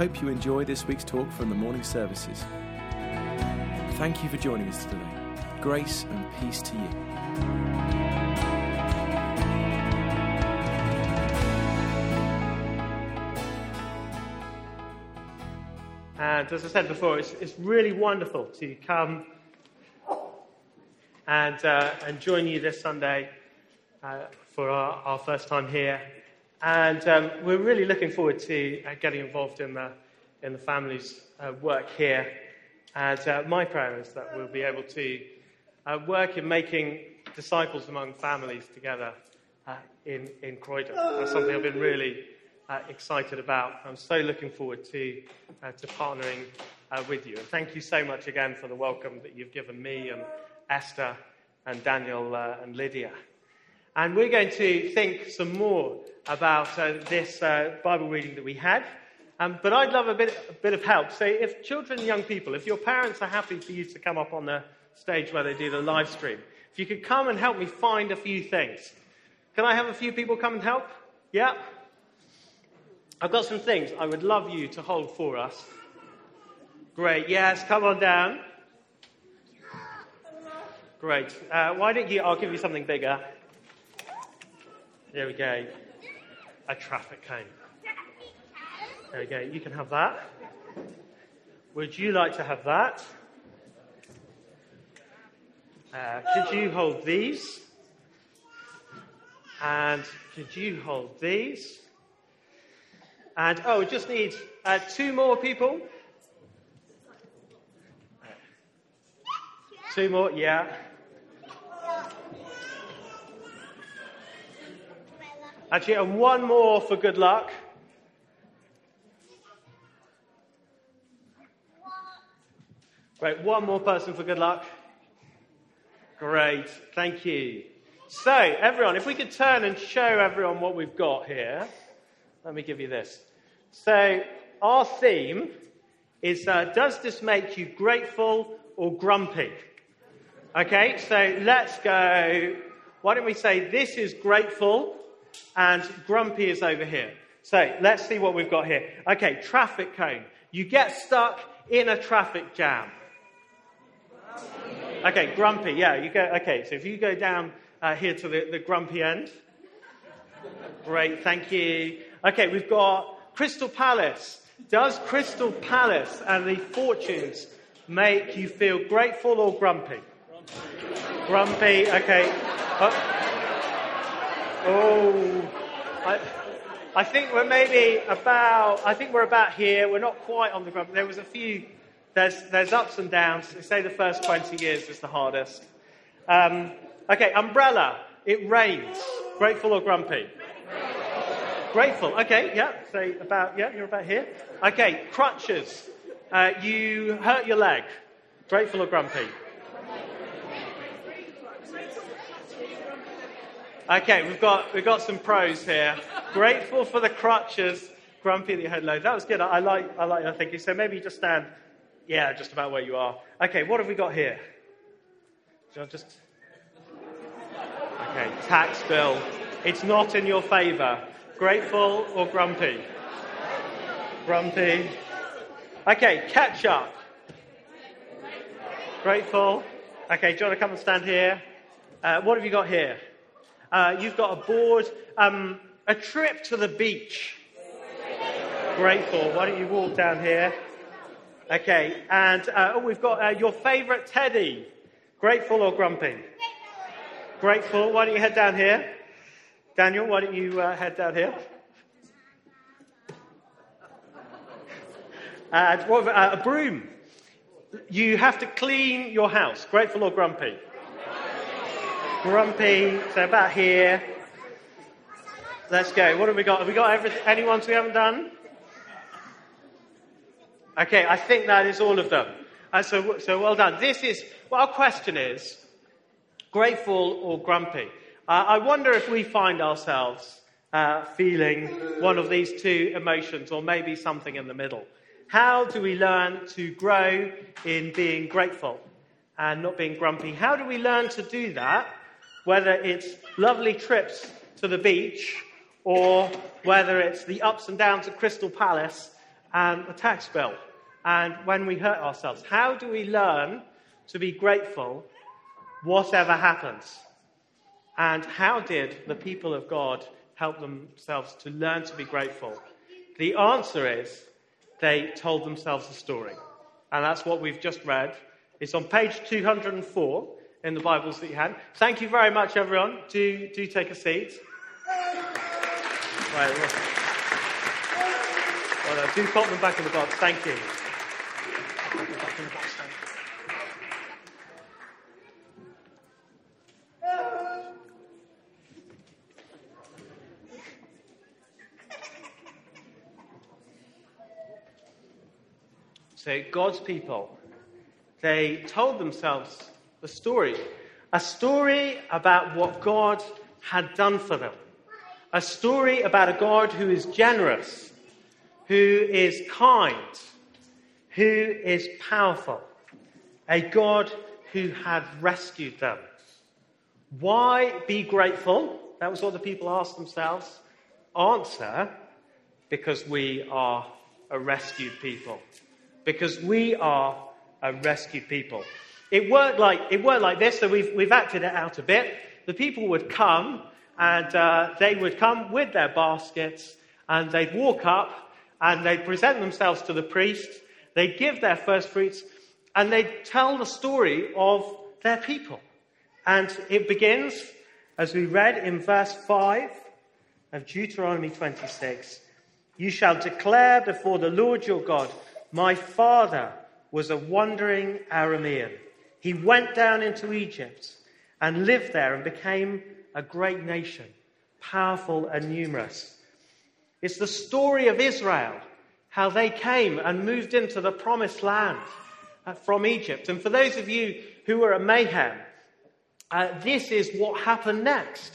Hope you enjoy this week's talk from the morning services. Thank you for joining us today. Grace and peace to you. And as I said before, it's, it's really wonderful to come and, uh, and join you this Sunday uh, for our, our first time here. And um, we're really looking forward to uh, getting involved in the, in the family's uh, work here. And uh, my prayer is that we'll be able to uh, work in making disciples among families together in, in Croydon. That's something I've been really uh, excited about. I'm so looking forward to, uh, to partnering uh, with you. And thank you so much again for the welcome that you've given me and Esther and Daniel and Lydia. And we're going to think some more about uh, this uh, Bible reading that we had. Um, but I'd love a bit, a bit of help. So, if children and young people, if your parents are happy for you to come up on the stage where they do the live stream, if you could come and help me find a few things. Can I have a few people come and help? Yeah? I've got some things I would love you to hold for us. Great. Yes, come on down. Great. Uh, why don't you? I'll give you something bigger. There we go. A traffic cone. There we go. You can have that. Would you like to have that? Uh, could you hold these? And could you hold these? And oh, we just need uh, two more people. Two more, yeah. Actually, and one more for good luck. Great, one more person for good luck. Great, thank you. So, everyone, if we could turn and show everyone what we've got here. Let me give you this. So, our theme is uh, Does this make you grateful or grumpy? Okay, so let's go. Why don't we say this is grateful and grumpy is over here? So let's see what we've got here. Okay, traffic cone. You get stuck in a traffic jam. Okay, grumpy. Yeah, you go. Okay, so if you go down uh, here to the, the grumpy end. Great, thank you. Okay, we've got Crystal Palace. Does Crystal Palace and the fortunes make you feel grateful or grumpy? Grumpy, okay. Uh, oh, I, I think we're maybe about, I think we're about here. We're not quite on the grumpy. There was a few, there's, there's ups and downs. They say the first 20 years is the hardest. Um, okay, umbrella. It rains. Grateful or grumpy? Grateful. Okay, yeah. So about, yeah, you're about here. Okay, crutches. Uh, you hurt your leg. Grateful or grumpy? Okay, we've got, we've got some pros here. Grateful for the crutches, grumpy that you had low. That was good. I, I like, I like your thinking. So maybe just stand, yeah, just about where you are. Okay, what have we got here? Just, okay, tax bill. It's not in your favour. Grateful or grumpy? Grumpy. Okay, ketchup. Grateful. Okay, do you want to come and stand here? Uh, what have you got here? Uh, you've got a board, um, a trip to the beach. Grateful. Why don't you walk down here? Okay, and uh, oh, we've got uh, your favourite teddy. Grateful or grumpy? Grateful. Why don't you head down here? Daniel, why don't you uh, head down here? And what, uh, a broom. You have to clean your house. Grateful or grumpy? Grumpy. So about here. Let's go. What have we got? Have we got everything, any ones we haven't done? Okay, I think that is all of them. Uh, so, so well done. This is, well, our question is grateful or grumpy? Uh, I wonder if we find ourselves uh, feeling one of these two emotions or maybe something in the middle. How do we learn to grow in being grateful and not being grumpy? How do we learn to do that, whether it's lovely trips to the beach or whether it's the ups and downs at Crystal Palace and the tax bill and when we hurt ourselves? How do we learn to be grateful whatever happens? And how did the people of God help themselves to learn to be grateful? The answer is they told themselves a story. And that's what we've just read. It's on page 204 in the Bibles that you had. Thank you very much, everyone. Do, do take a seat. Right, well, well, uh, do pop them back in the box. Thank you. So, God's people, they told themselves a story. A story about what God had done for them. A story about a God who is generous, who is kind, who is powerful. A God who had rescued them. Why be grateful? That was what the people asked themselves. Answer because we are a rescued people because we are a rescued people. It worked like, it worked like this, so we've, we've acted it out a bit. The people would come, and uh, they would come with their baskets, and they'd walk up, and they'd present themselves to the priest, they'd give their first fruits, and they'd tell the story of their people. And it begins, as we read in verse 5 of Deuteronomy 26 You shall declare before the Lord your God my father was a wandering Aramean. He went down into Egypt and lived there and became a great nation, powerful and numerous. It's the story of Israel, how they came and moved into the promised land uh, from Egypt. And for those of you who were at Mayhem, uh, this is what happened next.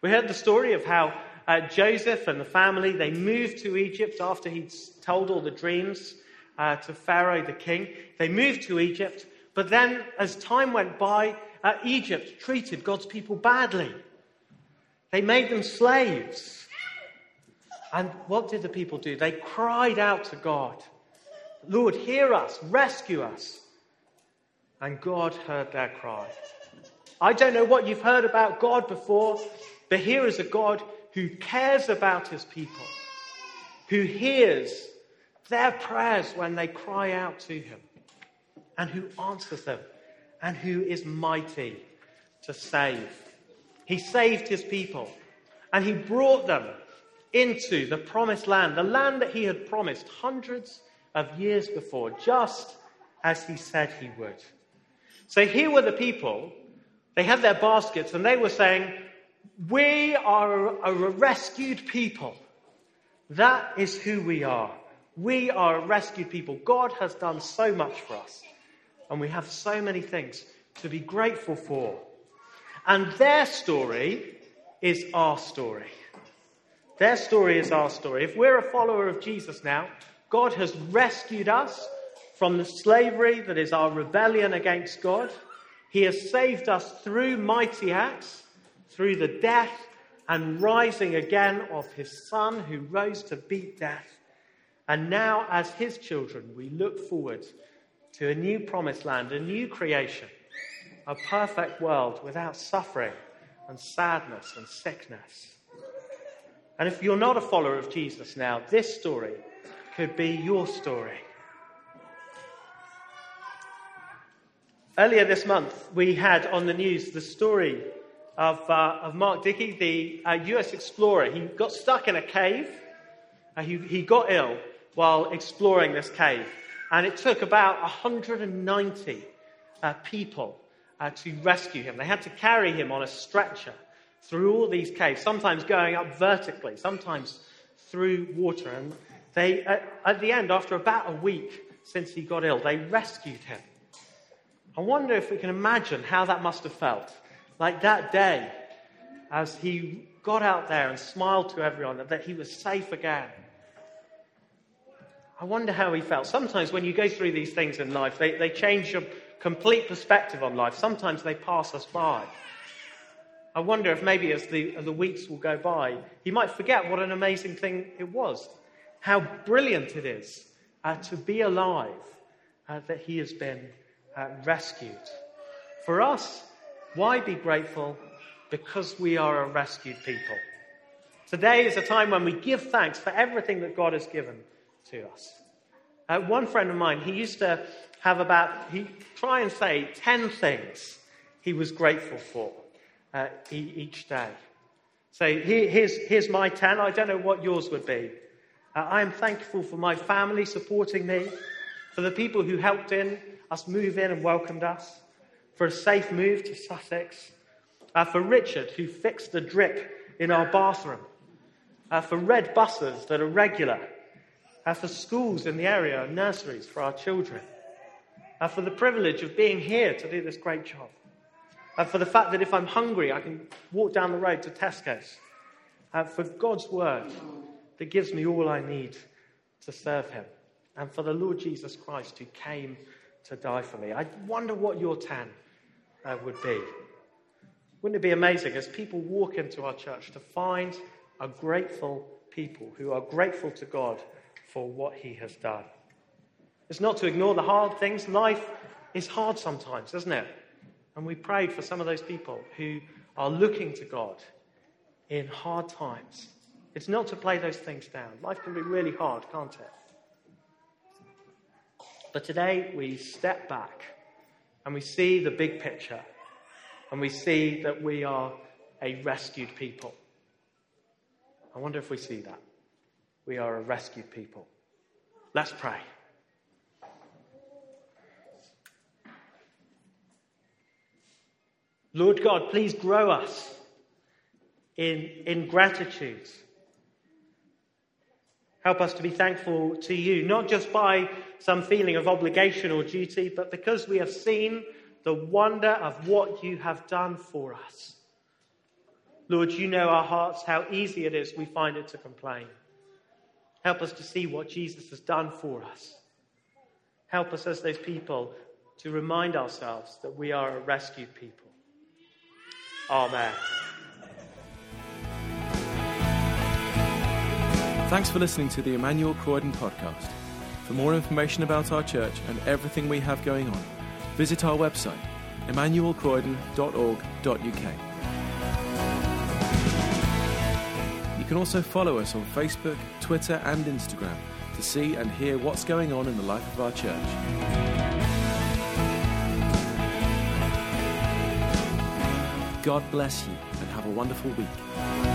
We heard the story of how uh, Joseph and the family, they moved to Egypt after he'd told all the dreams uh, to Pharaoh the king. They moved to Egypt, but then as time went by, uh, Egypt treated God's people badly. They made them slaves. And what did the people do? They cried out to God, Lord, hear us, rescue us. And God heard their cry. I don't know what you've heard about God before, but here is a God who cares about his people, who hears their prayers when they cry out to him, and who answers them, and who is mighty to save. He saved his people, and he brought them into the promised land, the land that he had promised hundreds of years before, just as he said he would. So here were the people, they had their baskets, and they were saying, We are a rescued people. That is who we are. We are a rescued people. God has done so much for us. And we have so many things to be grateful for. And their story is our story. Their story is our story. If we're a follower of Jesus now, God has rescued us from the slavery that is our rebellion against God. He has saved us through mighty acts, through the death and rising again of his Son who rose to beat death. And now, as his children, we look forward to a new promised land, a new creation, a perfect world without suffering and sadness and sickness. And if you're not a follower of Jesus now, this story could be your story. Earlier this month, we had on the news the story of, uh, of Mark Dickey, the uh, US explorer. He got stuck in a cave, uh, he, he got ill, while exploring this cave. And it took about 190 uh, people uh, to rescue him. They had to carry him on a stretcher through all these caves, sometimes going up vertically, sometimes through water. And they, at, at the end, after about a week, since he got ill. They rescued him. I wonder if we can imagine how that must have felt. Like that day, as he got out there and smiled to everyone that he was safe again. I wonder how he felt. Sometimes when you go through these things in life, they, they change your complete perspective on life. Sometimes they pass us by. I wonder if maybe as the, as the weeks will go by, he might forget what an amazing thing it was, how brilliant it is uh, to be alive, uh, that he has been uh, rescued. For us, why be grateful? Because we are a rescued people. Today is a time when we give thanks for everything that God has given to us. Uh, one friend of mine, he used to have about, he try and say 10 things he was grateful for uh, each day. So here, here's, here's my 10. I don't know what yours would be. Uh, I am thankful for my family supporting me, for the people who helped in us move in and welcomed us, for a safe move to Sussex, uh, for Richard who fixed the drip in our bathroom, uh, for red buses that are regular, uh, for schools in the area nurseries for our children, uh, for the privilege of being here to do this great job and for the fact that if I'm hungry, I can walk down the road to Tesco's, uh, for God's word that gives me all I need to serve Him, and for the Lord Jesus Christ who came to die for me. I wonder what your 10 uh, would be. Wouldn't it be amazing as people walk into our church to find a grateful people who are grateful to God for what He has done? It's not to ignore the hard things. Life is hard sometimes, isn't it? And we prayed for some of those people who are looking to God in hard times. It's not to play those things down. Life can be really hard, can't it? But today we step back and we see the big picture and we see that we are a rescued people. I wonder if we see that. We are a rescued people. Let's pray. Lord God, please grow us in, in gratitude. Help us to be thankful to you, not just by some feeling of obligation or duty, but because we have seen the wonder of what you have done for us. Lord, you know our hearts, how easy it is we find it to complain. Help us to see what Jesus has done for us. Help us as those people to remind ourselves that we are a rescued people. Amen. Thanks for listening to the Emmanuel Croydon podcast. For more information about our church and everything we have going on, visit our website, emmanuelcroydon.org.uk. You can also follow us on Facebook, Twitter, and Instagram to see and hear what's going on in the life of our church. God bless you and have a wonderful week.